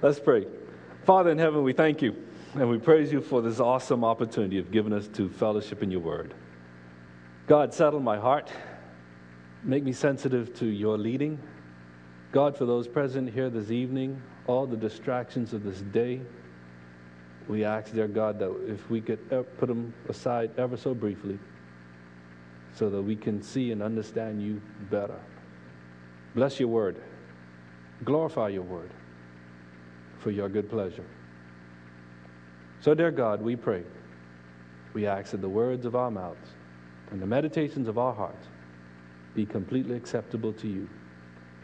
Let's pray. Father in heaven, we thank you and we praise you for this awesome opportunity you've given us to fellowship in your word. God, settle my heart. Make me sensitive to your leading. God, for those present here this evening, all the distractions of this day, we ask, dear God, that if we could put them aside ever so briefly so that we can see and understand you better. Bless your word. Glorify your word for your good pleasure. So, dear God, we pray. We ask that the words of our mouths and the meditations of our hearts be completely acceptable to you.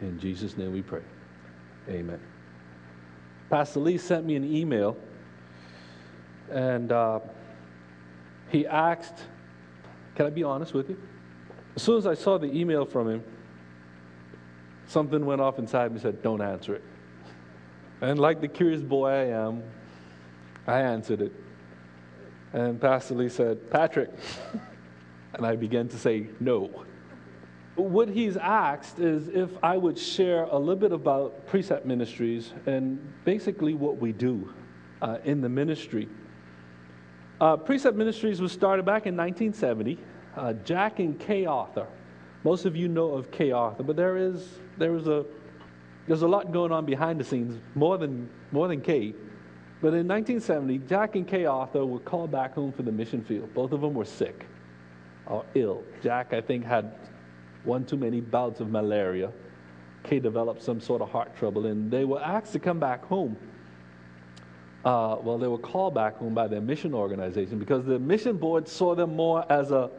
In Jesus' name we pray. Amen. Pastor Lee sent me an email, and uh, he asked, Can I be honest with you? As soon as I saw the email from him, something went off inside me and said, Don't answer it. And like the curious boy I am, I answered it. And Pastor Lee said, Patrick. and I began to say, No. What he's asked is if I would share a little bit about Precept Ministries and basically what we do uh, in the ministry. Uh, Precept Ministries was started back in 1970. Uh, Jack and Kay Arthur. Most of you know of Kay Arthur, but there is there is a there's a lot going on behind the scenes, more than more than Kay. But in 1970, Jack and Kay Arthur were called back home for the mission field. Both of them were sick or ill. Jack, I think, had one too many bouts of malaria. Kay developed some sort of heart trouble, and they were asked to come back home. Uh, well, they were called back home by their mission organization because the mission board saw them more as a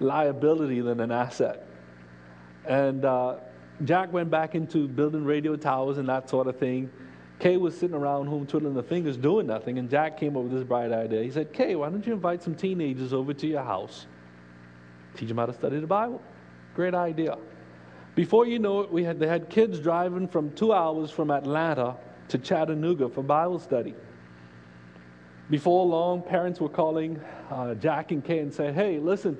liability than an asset. And uh, Jack went back into building radio towers and that sort of thing. Kay was sitting around home twiddling the fingers doing nothing, and Jack came up with this bright idea. He said, Kay, why don't you invite some teenagers over to your house? Teach them how to study the Bible. Great idea. Before you know it, we had, they had kids driving from two hours from Atlanta to Chattanooga for Bible study. Before long, parents were calling uh, Jack and Kay and say, hey, listen,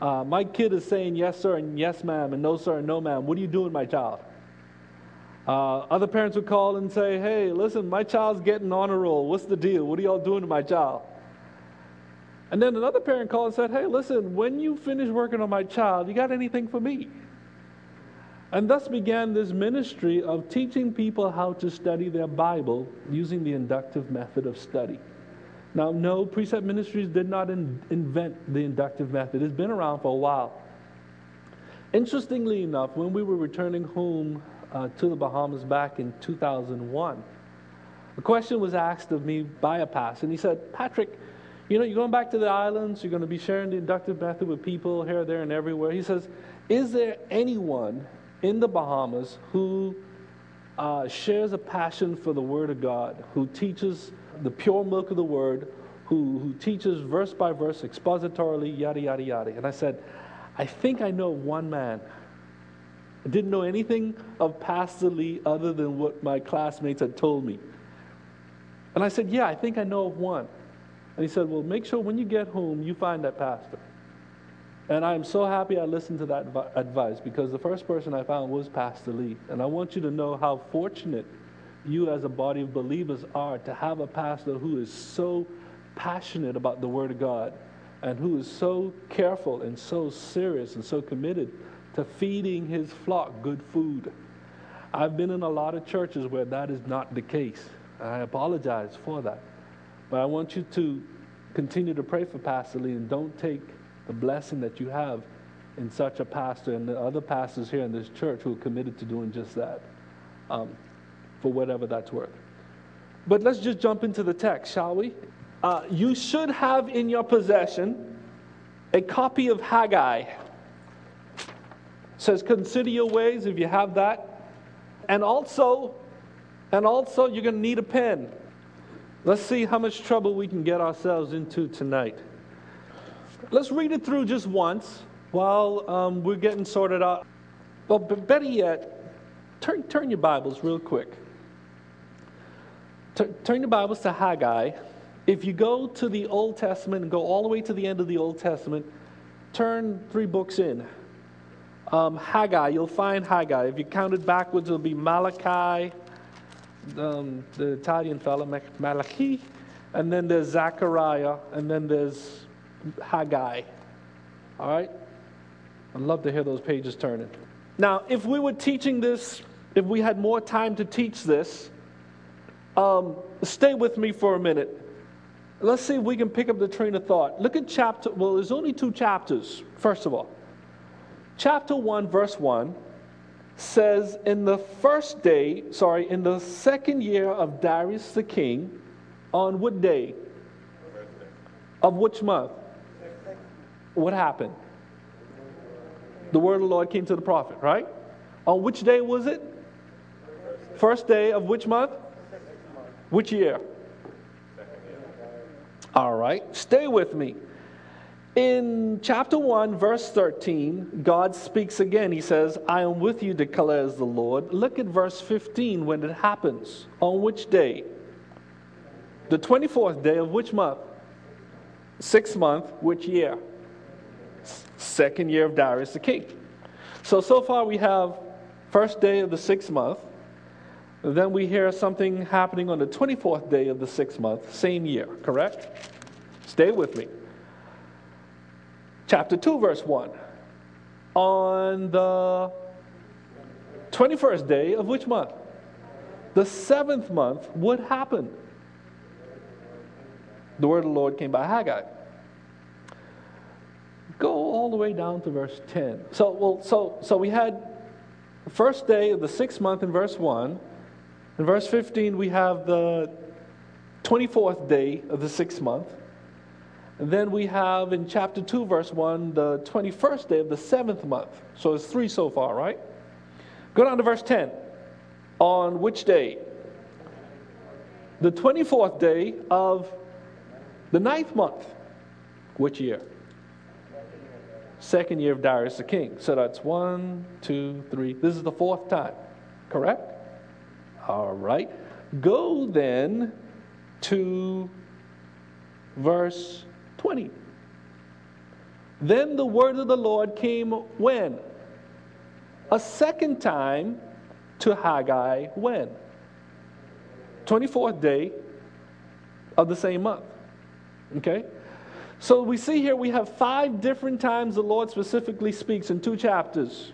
uh, my kid is saying yes, sir, and yes, ma'am, and no, sir, and no, ma'am. What are you doing, my child? Uh, other parents would call and say, Hey, listen, my child's getting on a roll. What's the deal? What are y'all doing to my child? And then another parent called and said, Hey, listen, when you finish working on my child, you got anything for me? And thus began this ministry of teaching people how to study their Bible using the inductive method of study. Now, no, Precept Ministries did not in, invent the inductive method, it's been around for a while. Interestingly enough, when we were returning home uh, to the Bahamas back in 2001. A question was asked of me by a pastor, and he said, Patrick, you know, you're going back to the islands, you're going to be sharing the inductive method with people here, there, and everywhere. He says, Is there anyone in the Bahamas who uh, shares a passion for the Word of God, who teaches the pure milk of the Word, who, who teaches verse by verse, expositorily, yada, yada, yada? And I said, I think I know one man I didn't know anything of Pastor Lee other than what my classmates had told me. And I said, Yeah, I think I know of one. And he said, Well, make sure when you get home, you find that pastor. And I'm so happy I listened to that advice because the first person I found was Pastor Lee. And I want you to know how fortunate you, as a body of believers, are to have a pastor who is so passionate about the Word of God and who is so careful and so serious and so committed to feeding his flock good food. I've been in a lot of churches where that is not the case. I apologize for that. But I want you to continue to pray for Pastor Lee and don't take the blessing that you have in such a pastor and the other pastors here in this church who are committed to doing just that um, for whatever that's worth. But let's just jump into the text, shall we? Uh, you should have in your possession a copy of Haggai. Says consider your ways if you have that. And also and also you're going to need a pen. Let's see how much trouble we can get ourselves into tonight. Let's read it through just once while um, we're getting sorted out. Well but better yet turn, turn your bibles real quick turn your bibles to haggai if you go to the old testament and go all the way to the end of the old testament turn three books in um, Haggai, you'll find Haggai. If you counted backwards, it'll be Malachi, um, the Italian fellow, Malachi, and then there's Zechariah, and then there's Haggai. All right? I'd love to hear those pages turning. Now, if we were teaching this, if we had more time to teach this, um, stay with me for a minute. Let's see if we can pick up the train of thought. Look at chapter, well, there's only two chapters, first of all. Chapter 1, verse 1 says, In the first day, sorry, in the second year of Darius the king, on what day? Of which month? What happened? The word of the Lord came to the prophet, right? On which day was it? First day of which month? Which year? All right, stay with me. In chapter 1, verse 13, God speaks again. He says, I am with you, declares the Lord. Look at verse 15 when it happens. On which day? The 24th day of which month? Sixth month, which year? Second year of Darius the king. So, so far we have first day of the sixth month. Then we hear something happening on the 24th day of the sixth month, same year, correct? Stay with me. Chapter 2, verse 1. On the 21st day of which month? The seventh month, what happened? The word of the Lord came by Haggai. Go all the way down to verse 10. So, well, so, so we had the first day of the sixth month in verse 1. In verse 15, we have the 24th day of the sixth month. And then we have in chapter 2, verse 1, the 21st day of the seventh month. So it's three so far, right? Go down to verse 10. On which day? The 24th day of the ninth month. Which year? Second year of Darius the king. So that's one, two, three. This is the fourth time, correct? All right. Go then to verse 20. Then the word of the Lord came when? A second time to Haggai when? 24th day of the same month. Okay? So we see here we have five different times the Lord specifically speaks in two chapters.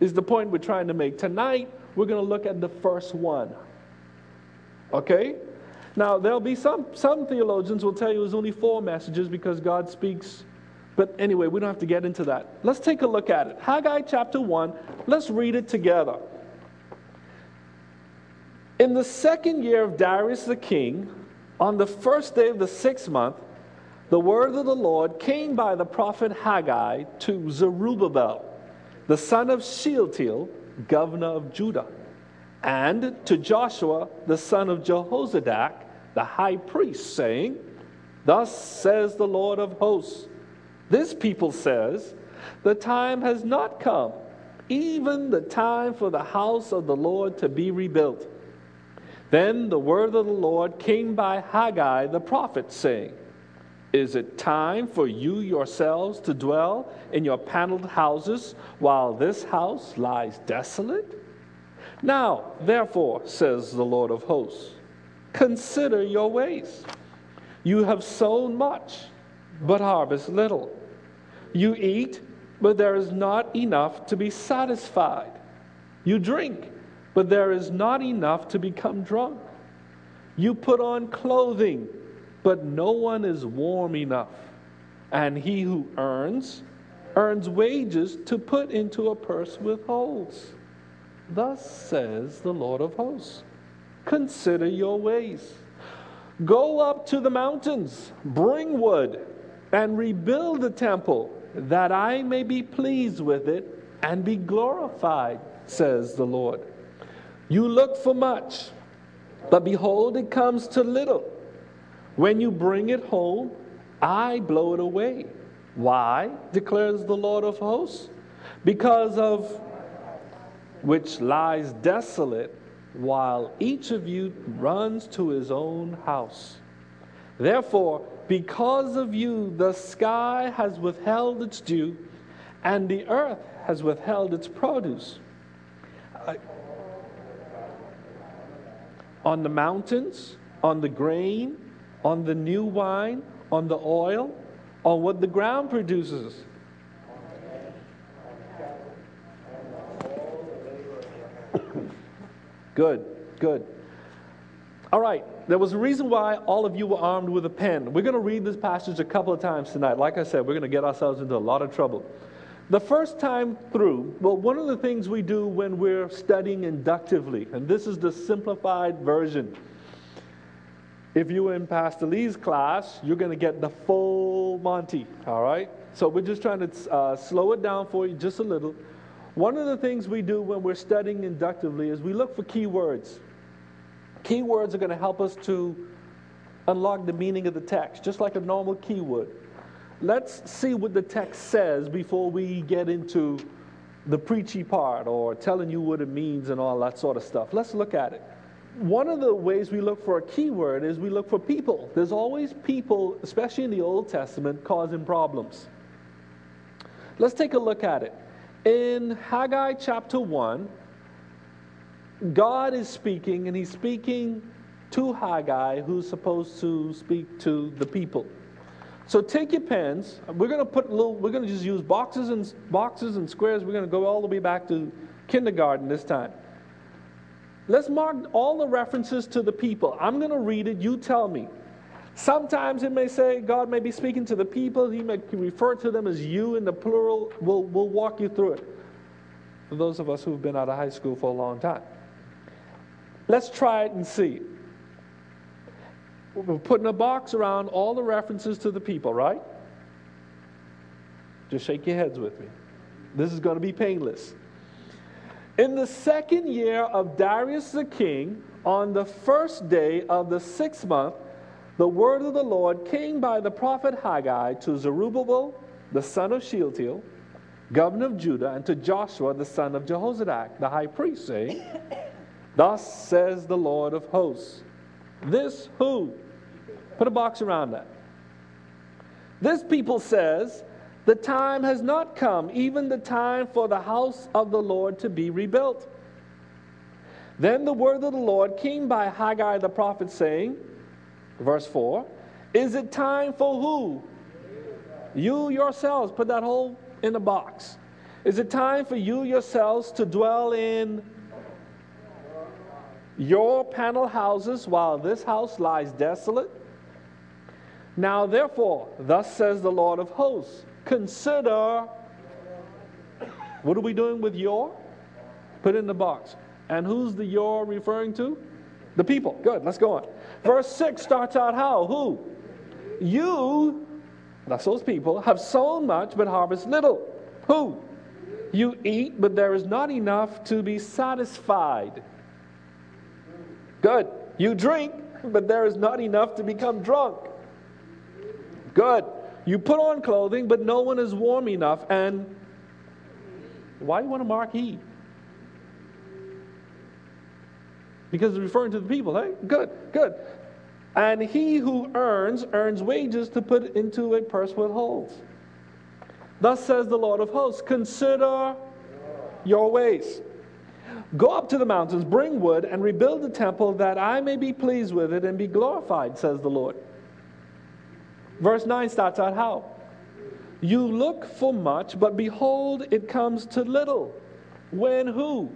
Is the point we're trying to make. Tonight, we're going to look at the first one. Okay? Now, there'll be some, some theologians will tell you it's only four messages because God speaks. But anyway, we don't have to get into that. Let's take a look at it. Haggai chapter 1, let's read it together. In the second year of Darius the king, on the first day of the sixth month, the word of the Lord came by the prophet Haggai to Zerubbabel, the son of Shealtiel, governor of Judah, and to Joshua, the son of Jehozadak, the high priest, saying, Thus says the Lord of hosts, this people says, The time has not come, even the time for the house of the Lord to be rebuilt. Then the word of the Lord came by Haggai the prophet, saying, Is it time for you yourselves to dwell in your paneled houses while this house lies desolate? Now, therefore, says the Lord of hosts, Consider your ways. You have sown much, but harvest little. You eat, but there is not enough to be satisfied. You drink, but there is not enough to become drunk. You put on clothing, but no one is warm enough. And he who earns, earns wages to put into a purse with holes. Thus says the Lord of hosts. Consider your ways. Go up to the mountains, bring wood, and rebuild the temple, that I may be pleased with it and be glorified, says the Lord. You look for much, but behold, it comes to little. When you bring it home, I blow it away. Why? declares the Lord of hosts. Because of which lies desolate while each of you runs to his own house. Therefore, because of you, the sky has withheld its dew, and the earth has withheld its produce. Uh, on the mountains, on the grain, on the new wine, on the oil, on what the ground produces. good, good. All right, there was a reason why all of you were armed with a pen. We're going to read this passage a couple of times tonight. Like I said, we're going to get ourselves into a lot of trouble. The first time through, well, one of the things we do when we're studying inductively, and this is the simplified version. If you were in Pastor Lee's class, you're going to get the full Monty, all right? So we're just trying to uh, slow it down for you just a little. One of the things we do when we're studying inductively is we look for keywords. Keywords are going to help us to unlock the meaning of the text, just like a normal keyword. Let's see what the text says before we get into the preachy part or telling you what it means and all that sort of stuff. Let's look at it. One of the ways we look for a keyword is we look for people. There's always people, especially in the Old Testament, causing problems. Let's take a look at it. In Haggai chapter 1, God is speaking, and He's speaking to Haggai, who's supposed to speak to the people. So take your pens. We're going to put little. We're going to just use boxes and boxes and squares. We're going to go all the way back to kindergarten this time. Let's mark all the references to the people. I'm going to read it. You tell me. Sometimes it may say God may be speaking to the people. He may refer to them as you in the plural. We'll, we'll walk you through it. For those of us who've been out of high school for a long time. Let's try it and see. We're putting a box around all the references to the people, right? Just shake your heads with me. This is going to be painless. In the second year of Darius the king, on the first day of the sixth month, the word of the Lord came by the prophet Haggai to Zerubbabel, the son of Shealtiel, governor of Judah, and to Joshua, the son of Jehozadak, the high priest, saying, Thus says the Lord of hosts. This who? Put a box around that. This people says, The time has not come, even the time for the house of the Lord to be rebuilt. Then the word of the Lord came by Haggai the prophet, saying, Verse 4 Is it time for who? You yourselves. Put that whole in the box. Is it time for you yourselves to dwell in your panel houses while this house lies desolate? Now, therefore, thus says the Lord of hosts, consider what are we doing with your? Put in the box. And who's the your referring to? The people. Good, let's go on. Verse 6 starts out how? Who? You, that's those people, have sown much but harvest little. Who? You eat, but there is not enough to be satisfied. Good. You drink, but there is not enough to become drunk. Good. You put on clothing, but no one is warm enough. And why do you want to mark? Because it's referring to the people, hey? Good, good. And he who earns, earns wages to put into a purse with holes. Thus says the Lord of hosts Consider your ways. Go up to the mountains, bring wood, and rebuild the temple that I may be pleased with it and be glorified, says the Lord. Verse 9 starts out how? You look for much, but behold, it comes to little. When who?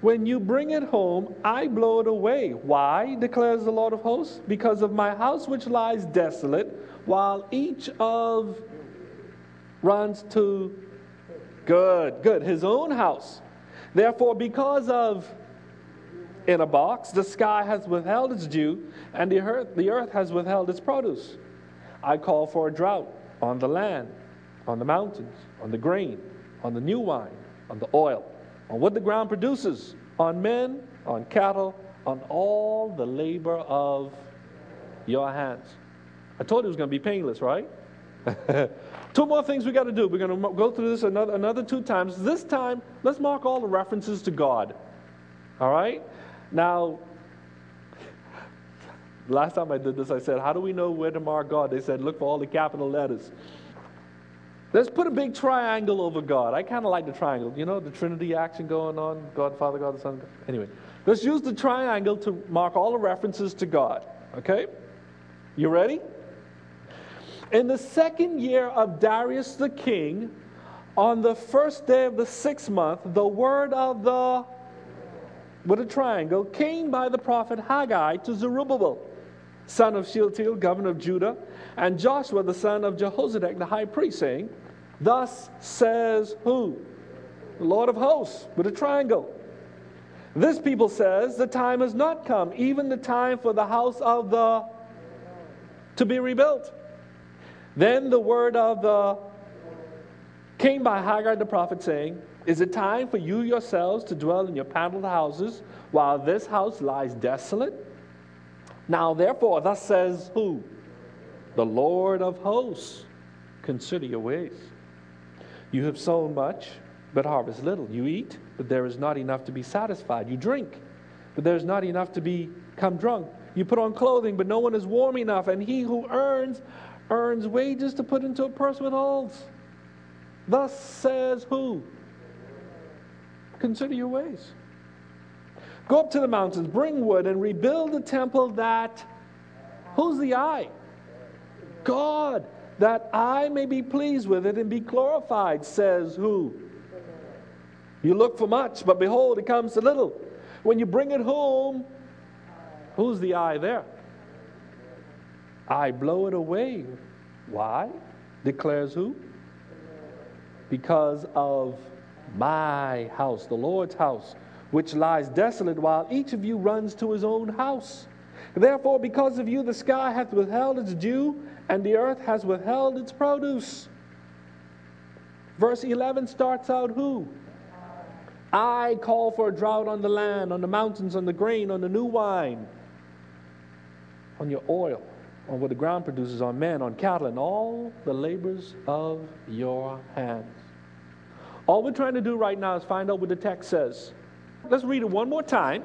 When you bring it home, I blow it away. Why, declares the Lord of hosts? Because of my house which lies desolate, while each of runs to good, good, his own house. Therefore, because of in a box, the sky has withheld its dew, and the earth, the earth has withheld its produce. I call for a drought on the land, on the mountains, on the grain, on the new wine, on the oil, on what the ground produces, on men, on cattle, on all the labor of your hands. I told you it was going to be painless, right? two more things we got to do. We're going to go through this another, another two times. This time, let's mark all the references to God. All right? Now, last time I did this, I said, How do we know where to mark God? They said, Look for all the capital letters. Let's put a big triangle over God. I kind of like the triangle. You know, the Trinity action going on God, Father, God, the Son. Anyway, let's use the triangle to mark all the references to God. Okay? You ready? In the second year of Darius the king, on the first day of the sixth month, the word of the, with a triangle, came by the prophet Haggai to Zerubbabel, son of Shealtiel, governor of Judah, and Joshua, the son of Jehozadak, the high priest, saying, Thus says who? The Lord of hosts, with a triangle. This people says, The time has not come, even the time for the house of the to be rebuilt. Then the word of the came by Haggai the prophet, saying, Is it time for you yourselves to dwell in your paneled houses while this house lies desolate? Now, therefore, thus says who? The Lord of hosts. Consider your ways. You have sown much, but harvest little. You eat, but there is not enough to be satisfied. You drink, but there is not enough to become drunk. You put on clothing, but no one is warm enough. And he who earns, earns wages to put into a purse with holes. Thus says who? Consider your ways. Go up to the mountains, bring wood, and rebuild the temple that. Who's the I? God, that I may be pleased with it and be glorified, says who? You look for much, but behold, it comes to little. When you bring it home, who's the I there? I blow it away. Why? Declares who? Because of my house, the Lord's house, which lies desolate, while each of you runs to his own house. Therefore, because of you, the sky hath withheld its dew, and the earth has withheld its produce. Verse 11 starts out who? I call for a drought on the land, on the mountains, on the grain, on the new wine, on your oil, on what the ground produces, on men, on cattle, and all the labors of your hands. All we're trying to do right now is find out what the text says. Let's read it one more time.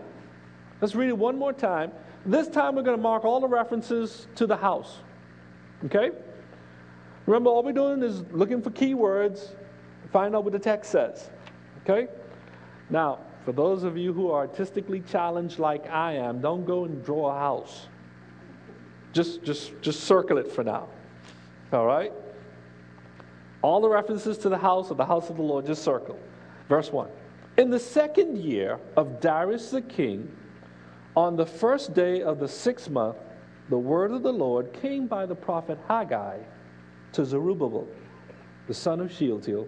Let's read it one more time. This time we're going to mark all the references to the house. Okay? Remember, all we're doing is looking for keywords, find out what the text says. Okay? Now, for those of you who are artistically challenged like I am, don't go and draw a house. Just, just, just circle it for now. All right? All the references to the house of the house of the Lord, just circle. Verse 1. In the second year of Darius the king, on the first day of the sixth month, the word of the Lord came by the prophet Haggai to Zerubbabel, the son of Shealtiel,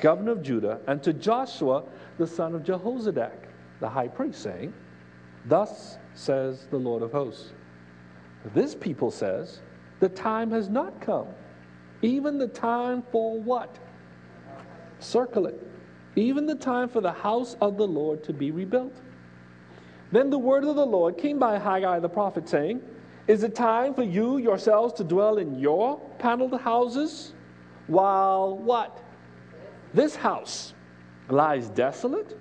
governor of Judah, and to Joshua, the son of Jehozadak, the high priest, saying, Thus says the Lord of hosts. This people says, The time has not come, even the time for what? Circle it. Even the time for the house of the Lord to be rebuilt. Then the word of the Lord came by Haggai the prophet, saying, Is it time for you yourselves to dwell in your paneled houses? While what? This house lies desolate?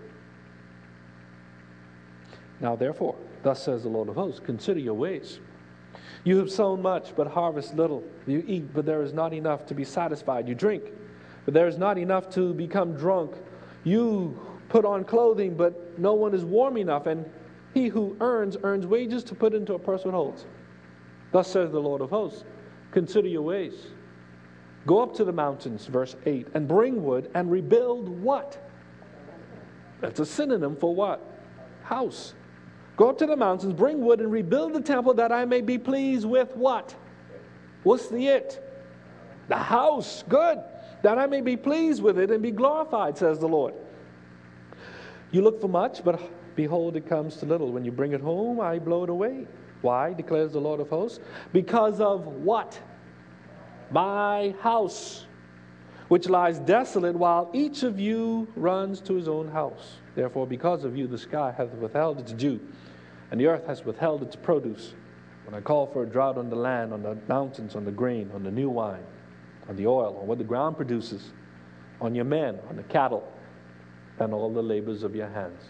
Now, therefore, thus says the Lord of hosts, consider your ways. You have sown much, but harvest little. You eat, but there is not enough to be satisfied. You drink, but there is not enough to become drunk. You put on clothing, but no one is warm enough. And he who earns, earns wages to put into a purse with holes. Thus says the Lord of hosts Consider your ways. Go up to the mountains, verse 8, and bring wood and rebuild what? That's a synonym for what? House. Go up to the mountains, bring wood, and rebuild the temple that I may be pleased with what? What's the it? The house. Good. That I may be pleased with it and be glorified, says the Lord. You look for much, but Behold, it comes to little. When you bring it home, I blow it away. Why, declares the Lord of hosts? Because of what? My house, which lies desolate, while each of you runs to his own house. Therefore, because of you, the sky hath withheld its dew, and the earth has withheld its produce. When I call for a drought on the land, on the mountains, on the grain, on the new wine, on the oil, on what the ground produces, on your men, on the cattle, and all the labors of your hands.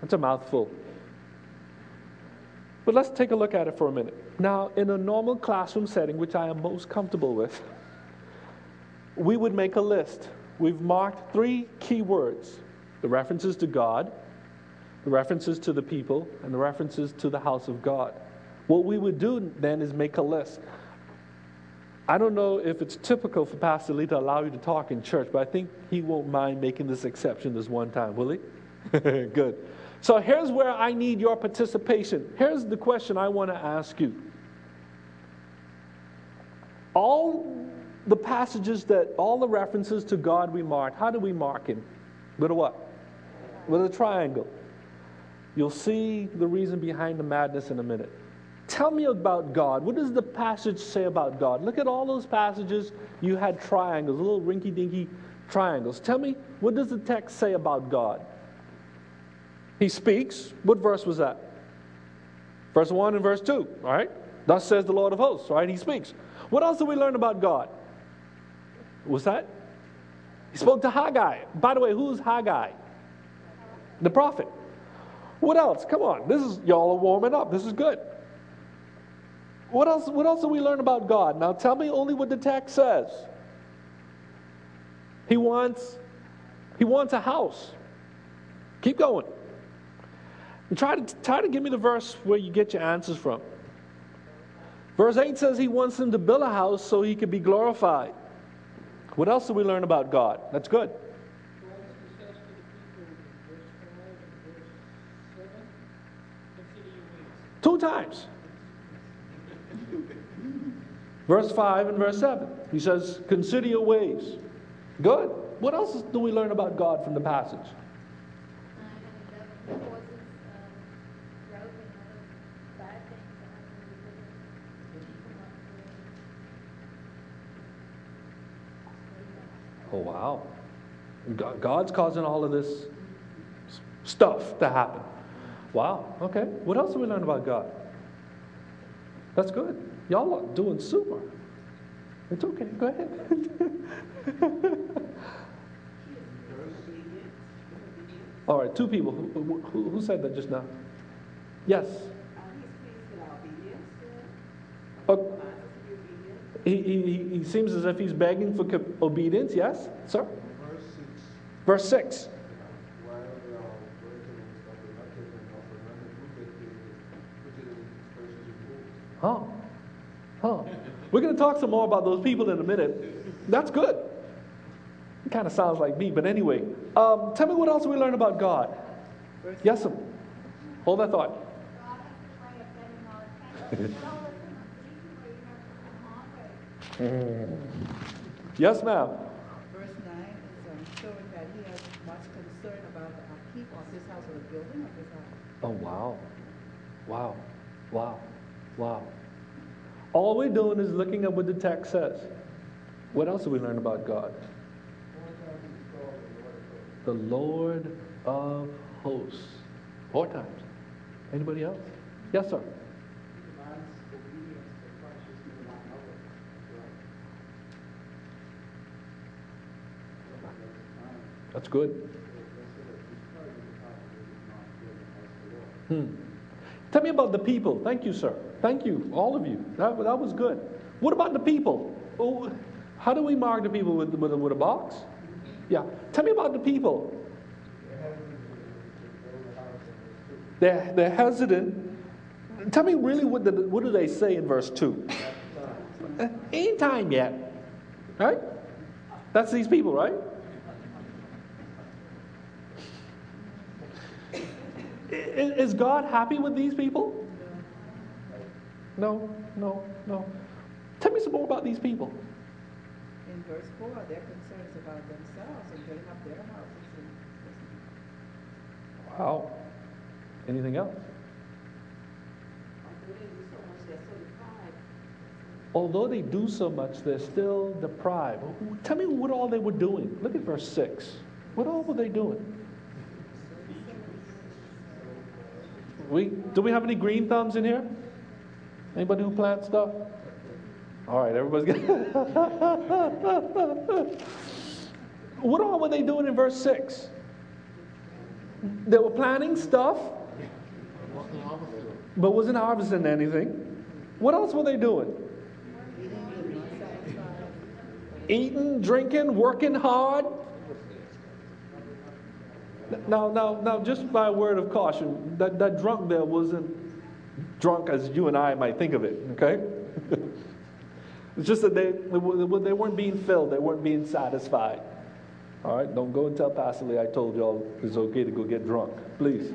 That's a mouthful. But let's take a look at it for a minute. Now, in a normal classroom setting, which I am most comfortable with, we would make a list. We've marked three key words the references to God, the references to the people, and the references to the house of God. What we would do then is make a list. I don't know if it's typical for Pastor Lee to allow you to talk in church, but I think he won't mind making this exception this one time, will he? Good. So here's where I need your participation. Here's the question I want to ask you. All the passages that, all the references to God we mark, how do we mark him? With a what? With a triangle. You'll see the reason behind the madness in a minute. Tell me about God. What does the passage say about God? Look at all those passages. You had triangles, little rinky dinky triangles. Tell me, what does the text say about God? He speaks. What verse was that? Verse 1 and verse 2, all right? Thus says the Lord of hosts, right? He speaks. What else do we learn about God? What's that? He spoke to Haggai. By the way, who's Haggai? The prophet. What else? Come on. This is y'all are warming up. This is good. What else, what else do we learn about God? Now tell me only what the text says. He wants, he wants a house. Keep going. Try to, try to give me the verse where you get your answers from. Verse 8 says he wants them to build a house so he could be glorified. What else do we learn about God? That's good. Two times. Verse 5 and verse 7. He says, Consider your ways. Good. What else do we learn about God from the passage? Oh, wow. God's causing all of this stuff to happen. Wow. Okay. What else do we learn about God? That's good. Y'all are doing super. It's okay. Go ahead. All right, two people. Who, who, who, said that just now? Yes. Oh, he, he, he seems as if he's begging for obedience. Yes, sir? Verse 6. Verse 6. Oh. Oh. We're going to talk some more about those people in a minute. That's good. It kind of sounds like me, but anyway. Um, tell me what else we learn about God. Yes, sir. Hold that thought. yes, ma'am. Verse 9 is um, showing that he has much concern about the upkeep of his house or the building of his house. Oh, wow. Wow. Wow. Wow. All we're doing is looking at what the text says. What else do we learn about God? The Lord of hosts. Four times. Anybody else? Yes, sir. That's good. Hmm. Tell me about the people. Thank you, sir. Thank you, all of you. That, that was good. What about the people? Oh, how do we mark the people with, with, with a box? Yeah. Tell me about the people. They're, they're hesitant. Tell me really what, the, what do they say in verse 2? Eh, ain't time yet. Right? That's these people, right? Is God happy with these people? No, no, no. Tell me some more about these people. In verse 4, their concerns about themselves and getting up their houses. And... Wow. Anything else? Although they do so much, they're still deprived. Tell me what all they were doing. Look at verse 6. What all were they doing? We, do we have any green thumbs in here? Anybody who plants stuff? All right, everybody's good. what all were they doing in verse 6? They were planting stuff, but wasn't harvesting anything. What else were they doing? eating, drinking, working hard. Now, now, now, just by word of caution, that, that drunk there wasn't drunk as you and I might think of it, okay? it's just that they, they weren't being filled, they weren't being satisfied. All right, don't go and tell Pastor Lee I told y'all it's okay to go get drunk, please.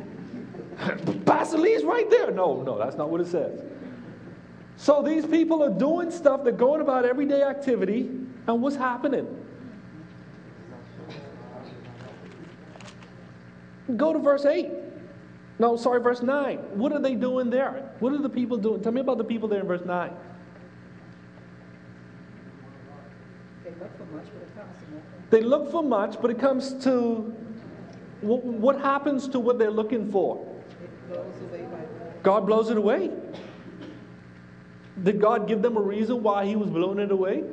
Pastor Lee's right there. No, no, that's not what it says. So these people are doing stuff, they're going about everyday activity, and what's happening? Go to verse 8. No, sorry, verse 9. What are they doing there? What are the people doing? Tell me about the people there in verse 9. They look for much, but it comes to nothing. They look for much, but it comes to what happens to what they're looking for? Blows God blows it away. Did God give them a reason why He was blowing it away?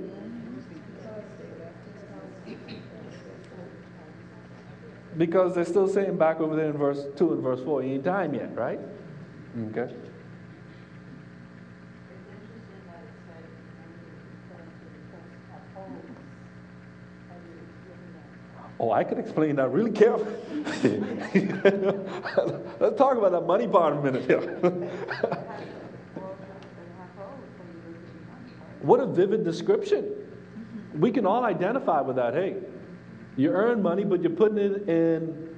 Because they're still saying back over there in verse 2 and verse 4, you ain't time yet, right? Okay. Oh, I could explain that really carefully. Let's talk about that money part a minute here. what a vivid description. We can all identify with that. Hey, you earn money, but you're putting it in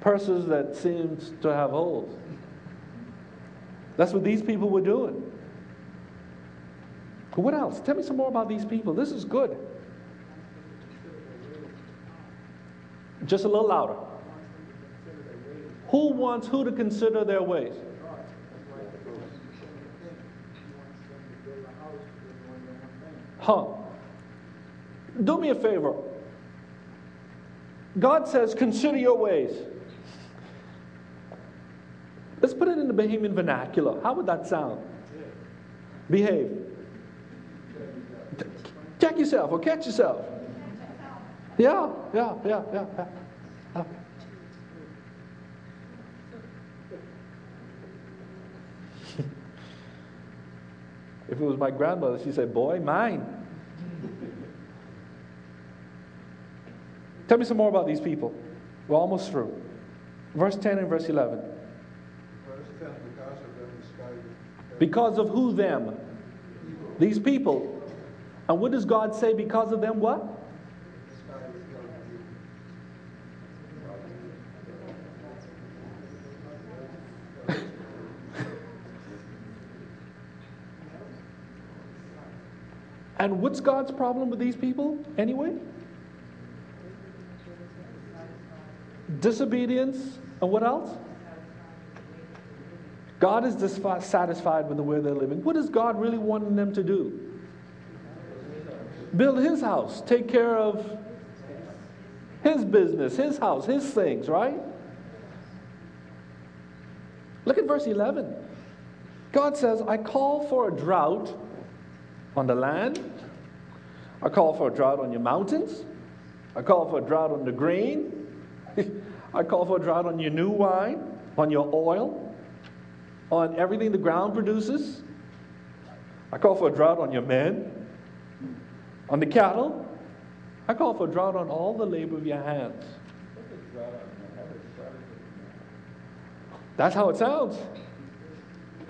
purses that seems to have holes. That's what these people were doing. What else? Tell me some more about these people. This is good. Just a little louder. Who wants who to consider their ways? Huh. Do me a favor. God says, consider your ways. Let's put it in the Bahamian vernacular. How would that sound? Behave. Check yourself or catch yourself. Yeah, yeah, yeah, yeah. yeah. if it was my grandmother, she'd say, Boy, mine. Tell me some more about these people. We're almost through. Verse 10 and verse 11. Verse 10 Because of them, the sky. Because of who them? These people. And what does God say because of them? What? And what's God's problem with these people anyway? Disobedience and what else? God is dissatisfied with the way they're living. What is God really wanting them to do? Build his house, take care of his business, his house, his things, right? Look at verse 11. God says, I call for a drought on the land. I call for a drought on your mountains. I call for a drought on the grain. I call for a drought on your new wine, on your oil, on everything the ground produces. I call for a drought on your men, on the cattle. I call for a drought on all the labor of your hands. That's how it sounds.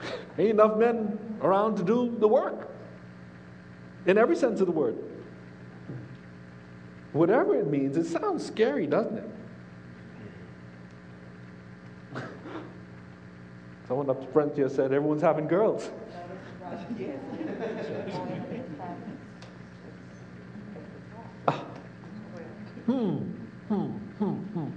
Ain't enough men around to do the work in every sense of the word. Whatever it means, it sounds scary, doesn't it? Someone up front here said everyone's having girls. hmm, hmm, hmm, hmm.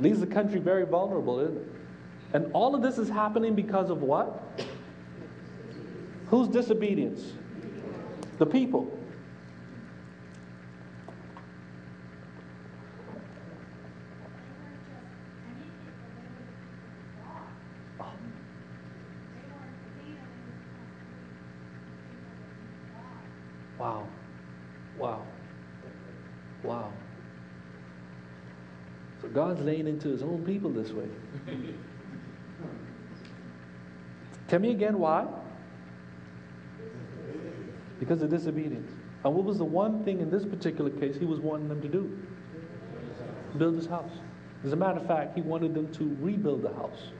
leaves the country very vulnerable, isn't it? And all of this is happening because of what? Whose disobedience? The people. Wow. Wow. Wow. So God's laying into his own people this way. Tell me again why? Because of disobedience. And what was the one thing in this particular case he was wanting them to do? Build his house. As a matter of fact, he wanted them to rebuild the house.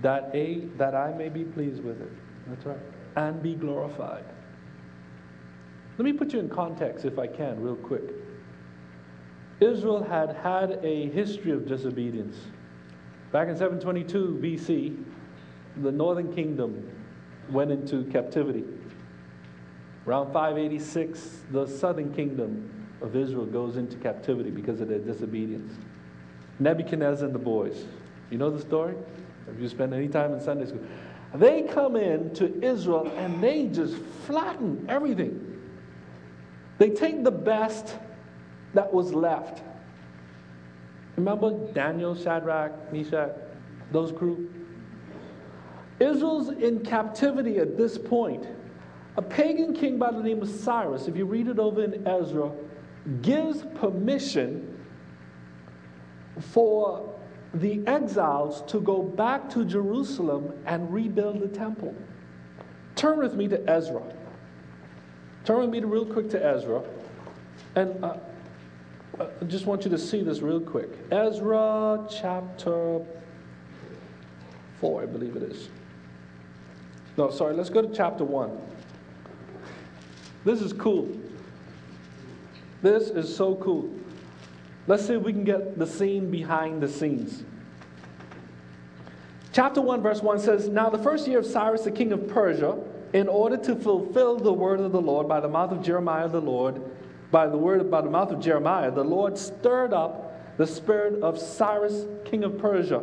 That a that I may be pleased with it. That's right. And be glorified. Let me put you in context if I can, real quick. Israel had had a history of disobedience. Back in 722 BC, the northern kingdom went into captivity. Around 586, the southern kingdom of Israel goes into captivity because of their disobedience. Nebuchadnezzar and the boys. You know the story? If you spent any time in Sunday school? They come in to Israel and they just flatten everything. They take the best that was left. Remember Daniel, Shadrach, Meshach, those group? Israel's in captivity at this point. A pagan king by the name of Cyrus, if you read it over in Ezra, gives permission for the exiles to go back to Jerusalem and rebuild the temple. Turn with me to Ezra. Turn with me to real quick to Ezra. And uh, uh I just want you to see this real quick. Ezra chapter 4, I believe it is. No, sorry, let's go to chapter 1. This is cool. This is so cool. Let's see if we can get the scene behind the scenes. Chapter 1, verse 1 says Now, the first year of Cyrus, the king of Persia, in order to fulfill the word of the Lord by the mouth of Jeremiah the Lord, by the word by the mouth of Jeremiah, the Lord stirred up the spirit of Cyrus, king of Persia,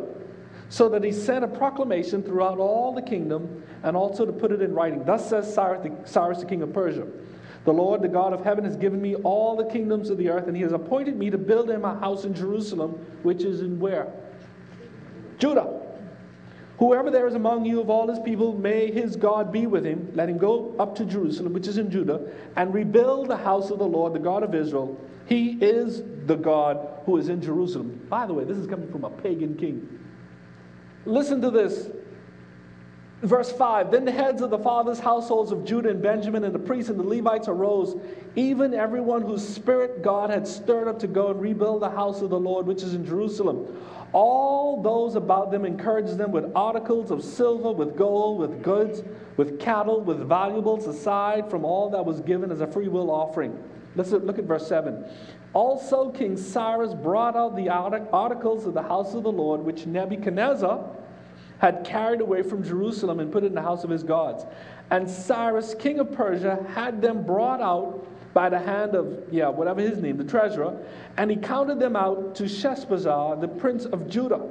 so that he sent a proclamation throughout all the kingdom and also to put it in writing. Thus says Cyrus the, Cyrus, the king of Persia. The Lord, the God of heaven, has given me all the kingdoms of the earth, and he has appointed me to build him a house in Jerusalem, which is in where? Judah. Whoever there is among you of all his people, may his God be with him. Let him go up to Jerusalem, which is in Judah, and rebuild the house of the Lord, the God of Israel. He is the God who is in Jerusalem. By the way, this is coming from a pagan king. Listen to this. Verse 5 Then the heads of the fathers' households of Judah and Benjamin, and the priests and the Levites arose, even everyone whose spirit God had stirred up to go and rebuild the house of the Lord, which is in Jerusalem. All those about them encouraged them with articles of silver, with gold, with goods, with cattle, with valuables, aside from all that was given as a freewill offering. Let's look at verse 7. Also, King Cyrus brought out the articles of the house of the Lord, which Nebuchadnezzar had carried away from Jerusalem and put it in the house of his gods. And Cyrus, king of Persia, had them brought out by the hand of, yeah, whatever his name, the treasurer, and he counted them out to Sheshbazzar, the prince of Judah.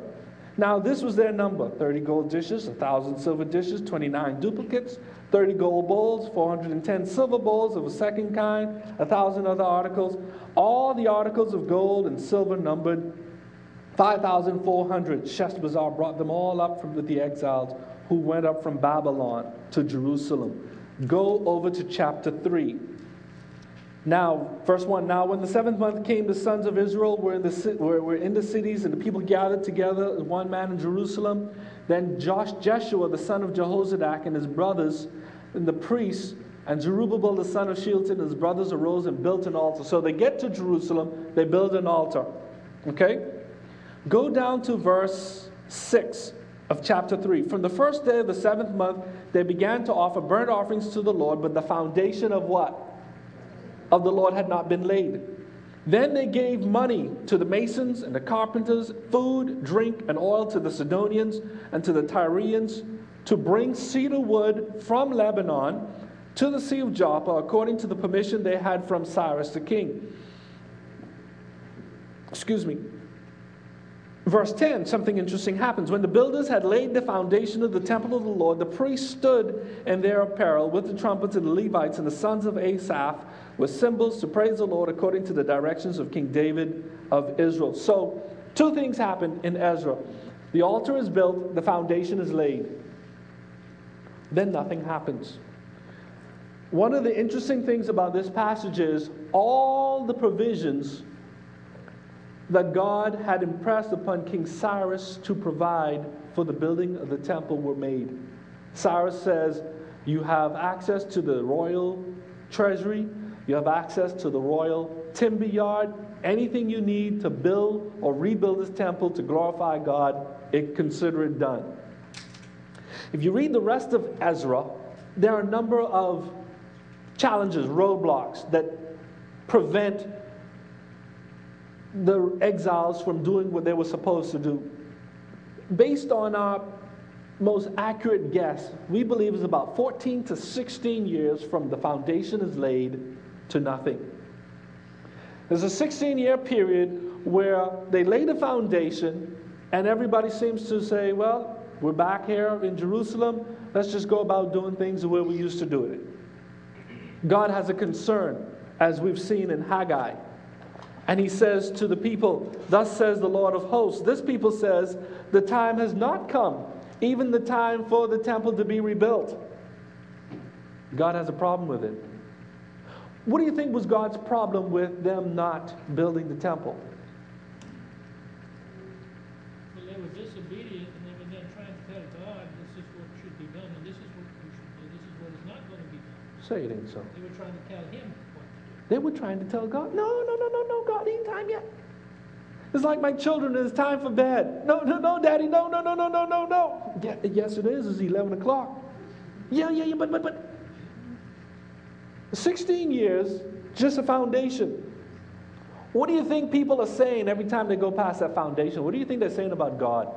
Now, this was their number 30 gold dishes, 1,000 silver dishes, 29 duplicates, 30 gold bowls, 410 silver bowls of a second kind, 1,000 other articles. All the articles of gold and silver numbered 5,400. Sheshbazzar brought them all up from the exiles who went up from Babylon to Jerusalem. Go over to chapter 3. Now, verse 1 Now, when the seventh month came, the sons of Israel were in the, were, were in the cities, and the people gathered together one man in Jerusalem. Then Josh, Jeshua, the son of Jehozadak, and his brothers, and the priests, and Zerubbabel, the son of Shealtiel, and his brothers arose and built an altar. So they get to Jerusalem, they build an altar. Okay? Go down to verse 6 of chapter 3. From the first day of the seventh month, they began to offer burnt offerings to the Lord, but the foundation of what? Of the Lord had not been laid. Then they gave money to the masons and the carpenters, food, drink, and oil to the Sidonians and to the Tyrians to bring cedar wood from Lebanon to the Sea of Joppa according to the permission they had from Cyrus the king. Excuse me. Verse 10, something interesting happens. When the builders had laid the foundation of the temple of the Lord, the priests stood in their apparel with the trumpets and the Levites and the sons of Asaph with cymbals to praise the Lord according to the directions of King David of Israel. So, two things happen in Ezra the altar is built, the foundation is laid. Then nothing happens. One of the interesting things about this passage is all the provisions that God had impressed upon King Cyrus to provide for the building of the temple were made. Cyrus says, You have access to the royal treasury, you have access to the royal timber yard, anything you need to build or rebuild this temple to glorify God, it consider it done. If you read the rest of Ezra, there are a number of challenges, roadblocks that prevent the exiles from doing what they were supposed to do. Based on our most accurate guess, we believe it's about 14 to 16 years from the foundation is laid to nothing. There's a 16 year period where they lay the foundation, and everybody seems to say, well, we're back here in Jerusalem. Let's just go about doing things the way we used to do it. God has a concern, as we've seen in Haggai. And he says to the people, Thus says the Lord of hosts. This people says, The time has not come, even the time for the temple to be rebuilt. God has a problem with it. What do you think was God's problem with them not building the temple? Well, they were disobedient and they were then trying to tell God, this is what should be done and this is what we should do, this is what is not going to be done. Say it ain't so. They were trying to tell him what to do. They were trying to tell God, no, no, no, no, no, God ain't time yet. It's like my children, it's time for bed. No, no, no, Daddy, no, no, no, no, no, no, no. Yeah, yes, it is. It's 11 o'clock. Yeah, yeah, yeah, but, but, but. 16 years, just a foundation. What do you think people are saying every time they go past that foundation? What do you think they're saying about God?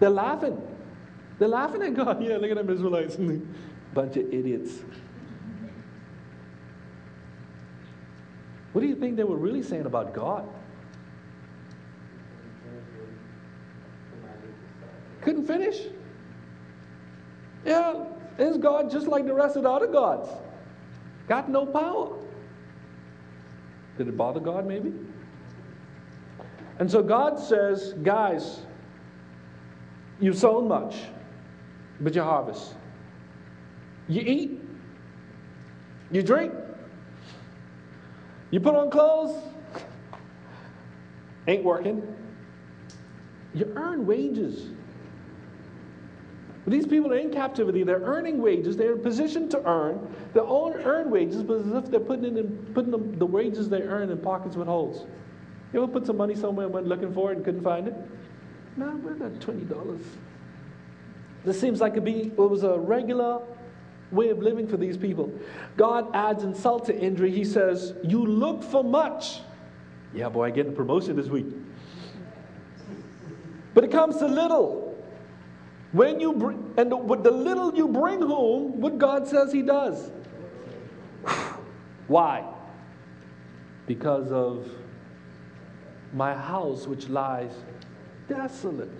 They're laughing. They're laughing at God. Yeah, look at them Israelites. Bunch of idiots. What do you think they were really saying about God? Couldn't finish? Yeah, is God just like the rest of the other gods? Got no power. Did it bother God, maybe? And so God says, guys, you've sown much, but you harvest. You eat, you drink, you put on clothes, ain't working. You earn wages. These people are in captivity. They're earning wages. They're in position to earn. They own earn wages, but as if they're putting in, putting them, the wages they earn in pockets with holes. You ever put some money somewhere and went looking for it and couldn't find it? No, where's that twenty dollars? This seems like it, be, it was a regular way of living for these people. God adds insult to injury. He says, "You look for much." Yeah, boy, I get a promotion this week. But it comes to little. When you br- and the, with the little you bring home, what God says He does. Why? Because of my house which lies desolate.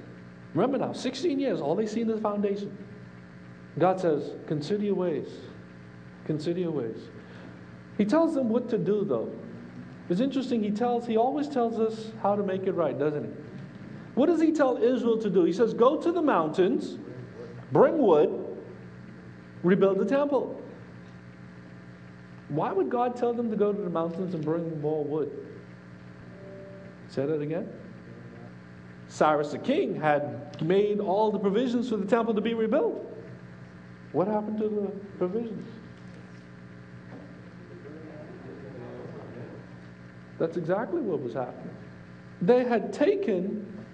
Remember now, 16 years, all they see is the foundation. God says, consider your ways. Consider your ways. He tells them what to do, though. It's interesting, he tells, he always tells us how to make it right, doesn't he? What does he tell Israel to do? He says, Go to the mountains, bring wood, rebuild the temple. Why would God tell them to go to the mountains and bring more wood? Say that again. Cyrus the king had made all the provisions for the temple to be rebuilt. What happened to the provisions? That's exactly what was happening. They had taken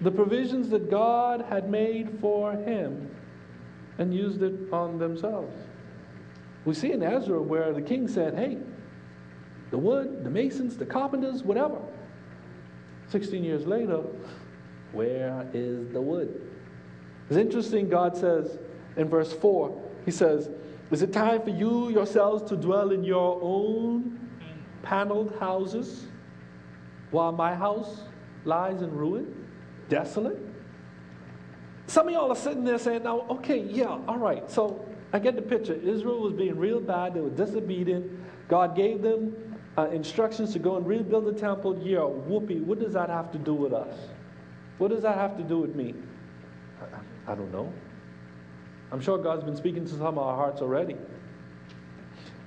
the provisions that God had made for him and used it on themselves. We see in Ezra where the king said, Hey, the wood, the masons, the carpenters, whatever. 16 years later, where is the wood? It's interesting, God says in verse 4, He says, Is it time for you yourselves to dwell in your own paneled houses while my house lies in ruin? desolate. Some of y'all are sitting there saying, now, okay, yeah, all right. So I get the picture. Israel was being real bad. They were disobedient. God gave them uh, instructions to go and rebuild the temple. Yeah, whoopee. What does that have to do with us? What does that have to do with me? I, I don't know. I'm sure God's been speaking to some of our hearts already.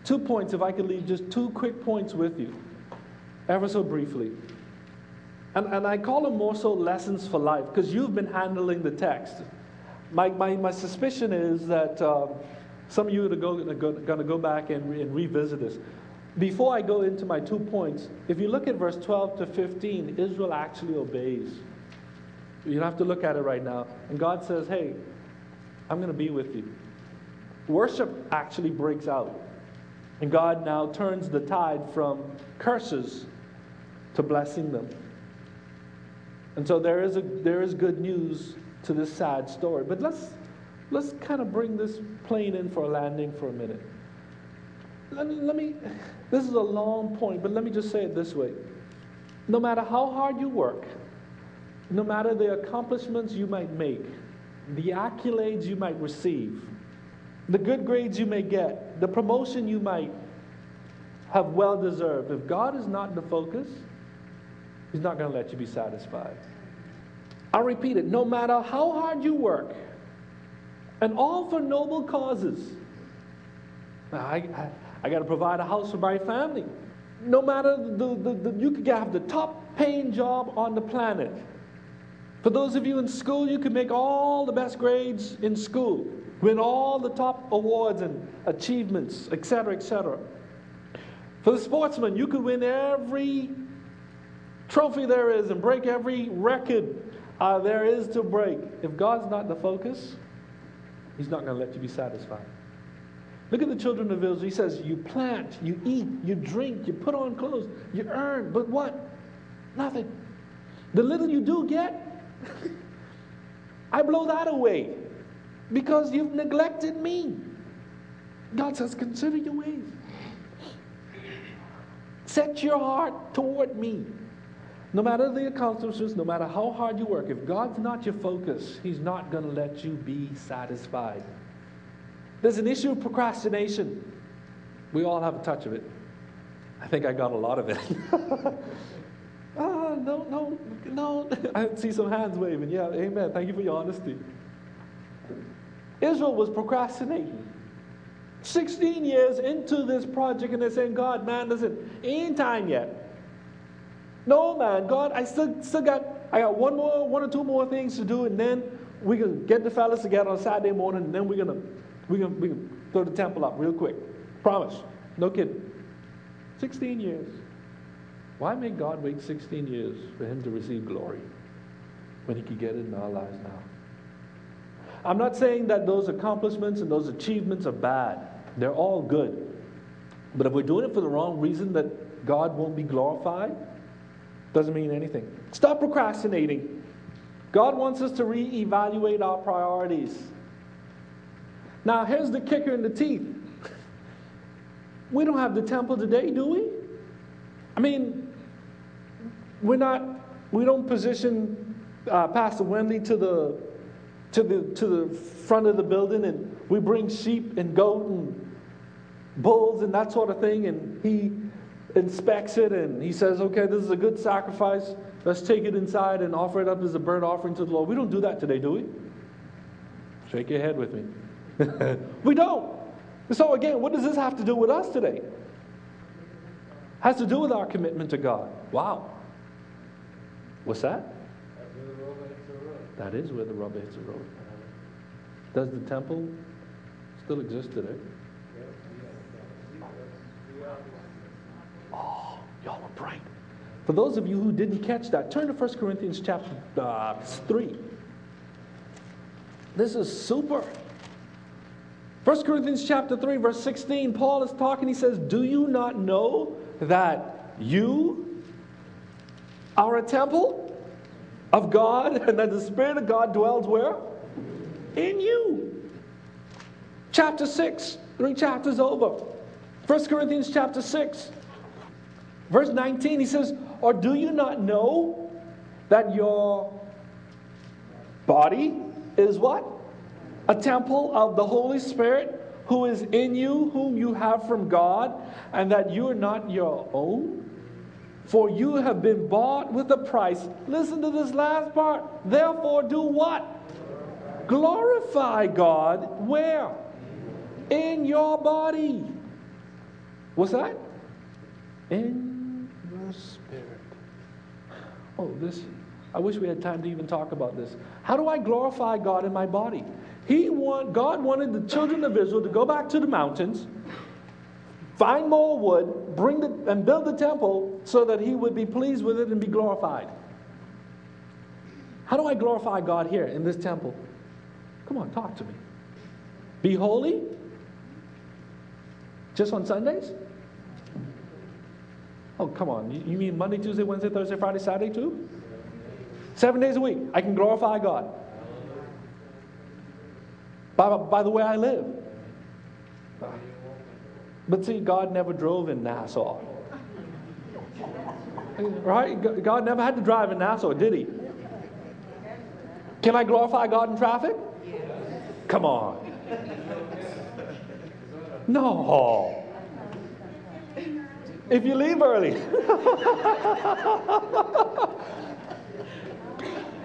Two points, if I could leave just two quick points with you, ever so briefly. And, and I call them more so lessons for life because you've been handling the text. My, my, my suspicion is that uh, some of you are going to go back and, re- and revisit this. Before I go into my two points, if you look at verse 12 to 15, Israel actually obeys. You have to look at it right now. And God says, Hey, I'm going to be with you. Worship actually breaks out. And God now turns the tide from curses to blessing them. And so there is, a, there is good news to this sad story. But let's, let's kind of bring this plane in for a landing for a minute. Let me, let me, this is a long point, but let me just say it this way. No matter how hard you work, no matter the accomplishments you might make, the accolades you might receive, the good grades you may get, the promotion you might have well deserved, if God is not the focus, He's not going to let you be satisfied. I'll repeat it no matter how hard you work, and all for noble causes. I, I, I got to provide a house for my family. No matter the, the, the, you could have the top paying job on the planet. For those of you in school, you could make all the best grades in school, win all the top awards and achievements, etc., etc. For the sportsman, you could win every trophy there is and break every record uh, there is to break. If God's not the focus, He's not going to let you be satisfied. Look at the children of Israel. He says, You plant, you eat, you drink, you put on clothes, you earn, but what? Nothing. The little you do get, I blow that away because you've neglected me. God says, Consider your ways. Set your heart toward me. No matter the accomplishments, no matter how hard you work, if God's not your focus, He's not going to let you be satisfied. There's an issue of procrastination. We all have a touch of it. I think I got a lot of it. ah, no, no, no. I see some hands waving. Yeah, amen. Thank you for your honesty. Israel was procrastinating. 16 years into this project, and they're saying, God, man, listen, ain't time yet. No, man, God, I still, still got, I got one more, one or two more things to do, and then we can get the fellas together on Saturday morning, and then we're gonna we can, we can throw the temple up real quick. Promise. No kidding. 16 years. Why make God wait 16 years for him to receive glory when he could get it in our lives now? I'm not saying that those accomplishments and those achievements are bad. They're all good. But if we're doing it for the wrong reason that God won't be glorified, doesn't mean anything. Stop procrastinating. God wants us to reevaluate our priorities. Now, here's the kicker in the teeth. We don't have the temple today, do we? I mean, we're not, we don't position uh, Pastor Wendy to the, to, the, to the front of the building and we bring sheep and goat and bulls and that sort of thing and he inspects it and he says, okay, this is a good sacrifice. Let's take it inside and offer it up as a burnt offering to the Lord. We don't do that today, do we? Shake your head with me. we don't. So, again, what does this have to do with us today? Has to do with our commitment to God. Wow. What's that? That is where the rubber hits the road. Does the temple still exist today? Oh, y'all are bright. For those of you who didn't catch that, turn to 1 Corinthians chapter uh, 3. This is super. 1 Corinthians chapter 3, verse 16, Paul is talking. He says, Do you not know that you are a temple of God and that the Spirit of God dwells where? In you. Chapter 6, three chapters over. 1 Corinthians chapter 6, verse 19, he says, Or do you not know that your body is what? a temple of the Holy Spirit who is in you, whom you have from God, and that you are not your own? For you have been bought with a price. Listen to this last part. Therefore, do what? Glorify God where? In your body. What's that? In the Spirit. Oh, this, I wish we had time to even talk about this. How do I glorify God in my body? He want, God wanted the children of Israel to go back to the mountains, find more wood, bring the, and build the temple so that he would be pleased with it and be glorified. How do I glorify God here in this temple? Come on, talk to me. Be holy? Just on Sundays? Oh, come on. You mean Monday, Tuesday, Wednesday, Thursday, Friday, Saturday too? Seven days a week. I can glorify God. By, by the way I live. But see, God never drove in Nassau. Right? God never had to drive in Nassau, did he? Can I glorify God in traffic? Come on. No. If you leave early.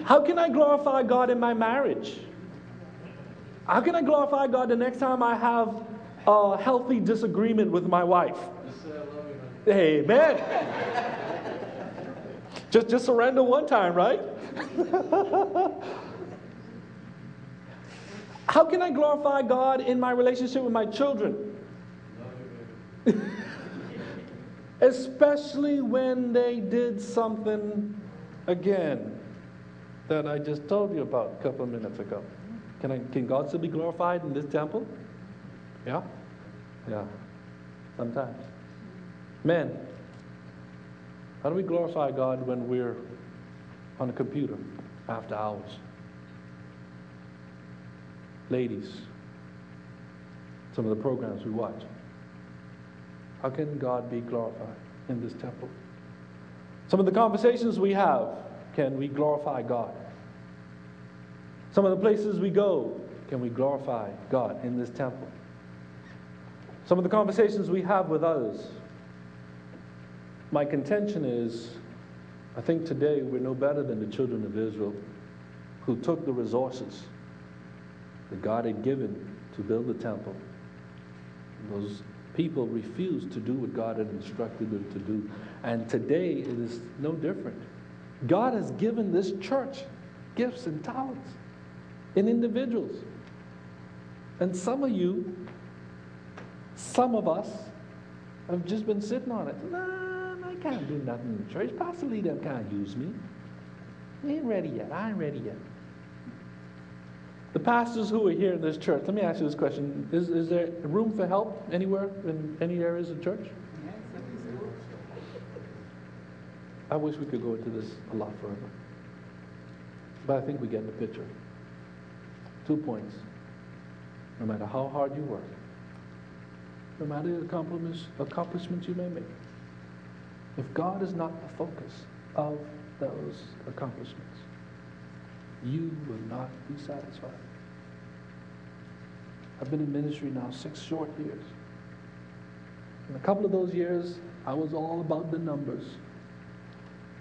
How can I glorify God in my marriage? How can I glorify God the next time I have a healthy disagreement with my wife? Amen. just, just surrender one time, right? How can I glorify God in my relationship with my children? Especially when they did something again that I just told you about a couple of minutes ago. Can, I, can God still be glorified in this temple? Yeah? Yeah. Sometimes. Men, how do we glorify God when we're on a computer after hours? Ladies, some of the programs we watch. How can God be glorified in this temple? Some of the conversations we have, can we glorify God? Some of the places we go, can we glorify God in this temple? Some of the conversations we have with others. My contention is I think today we're no better than the children of Israel who took the resources that God had given to build the temple. Those people refused to do what God had instructed them to do. And today it is no different. God has given this church gifts and talents in individuals. And some of you, some of us, have just been sitting on it. Nah, I can't do nothing in the church. Pastor Lee them can't use me. I ain't ready yet. I ain't ready yet. The pastors who are here in this church, let me ask you this question. Is, is there room for help anywhere in any areas of church? I wish we could go into this a lot further. But I think we get the picture. Two points. No matter how hard you work, no matter the accomplishments, you may make, if God is not the focus of those accomplishments, you will not be satisfied. I've been in ministry now six short years. In a couple of those years, I was all about the numbers.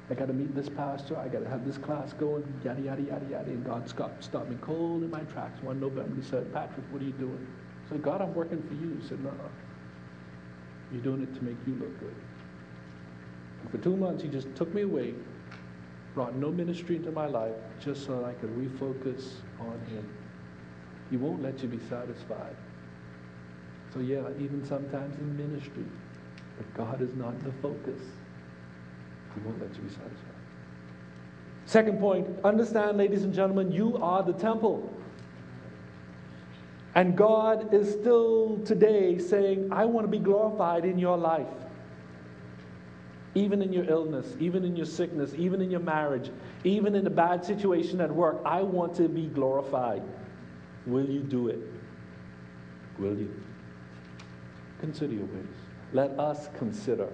I got to meet this pastor. I got to have this class going, yada, yada, yada, yada. And God stopped, stopped me cold in my tracks one November. He said, Patrick, what are you doing? I said, God, I'm working for you. He said, no, you're doing it to make you look good. And for two months, he just took me away, brought no ministry into my life, just so I could refocus on him. He won't let you be satisfied. So yeah, even sometimes in ministry, if God is not the focus, he won't let you be satisfied. Second point understand, ladies and gentlemen, you are the temple. And God is still today saying, I want to be glorified in your life. Even in your illness, even in your sickness, even in your marriage, even in a bad situation at work, I want to be glorified. Will you do it? Will you? Consider your ways. Let us consider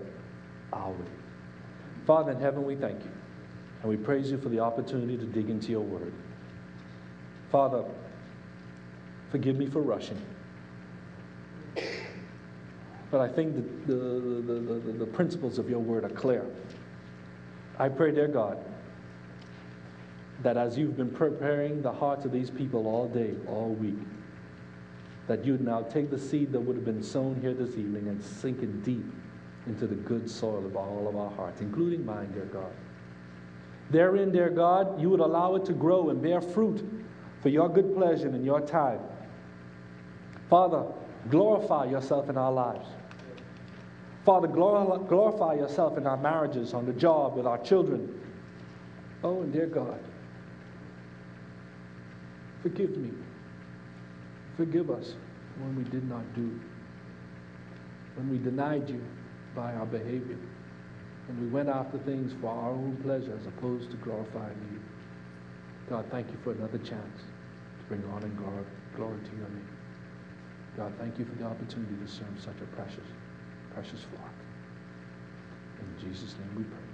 our ways. Father in heaven, we thank you. And we praise you for the opportunity to dig into your word. Father, forgive me for rushing. But I think that the, the, the, the, principles of your word are clear. I pray, dear God, that as you've been preparing the hearts of these people all day, all week, that you'd now take the seed that would have been sown here this evening and sink it deep into the good soil of all of our hearts, including mine, dear God. Therein, dear God, you would allow it to grow and bear fruit for your good pleasure and your time. Father, glorify yourself in our lives. Father, glor- glorify yourself in our marriages, on the job, with our children. Oh, and dear God, forgive me. Forgive us when we did not do, when we denied you by our behavior, when we went after things for our own pleasure as opposed to glorifying you. God, thank you for another chance to bring honor and glory to your name. God, thank you for the opportunity to serve such a precious, precious flock. In Jesus' name we pray.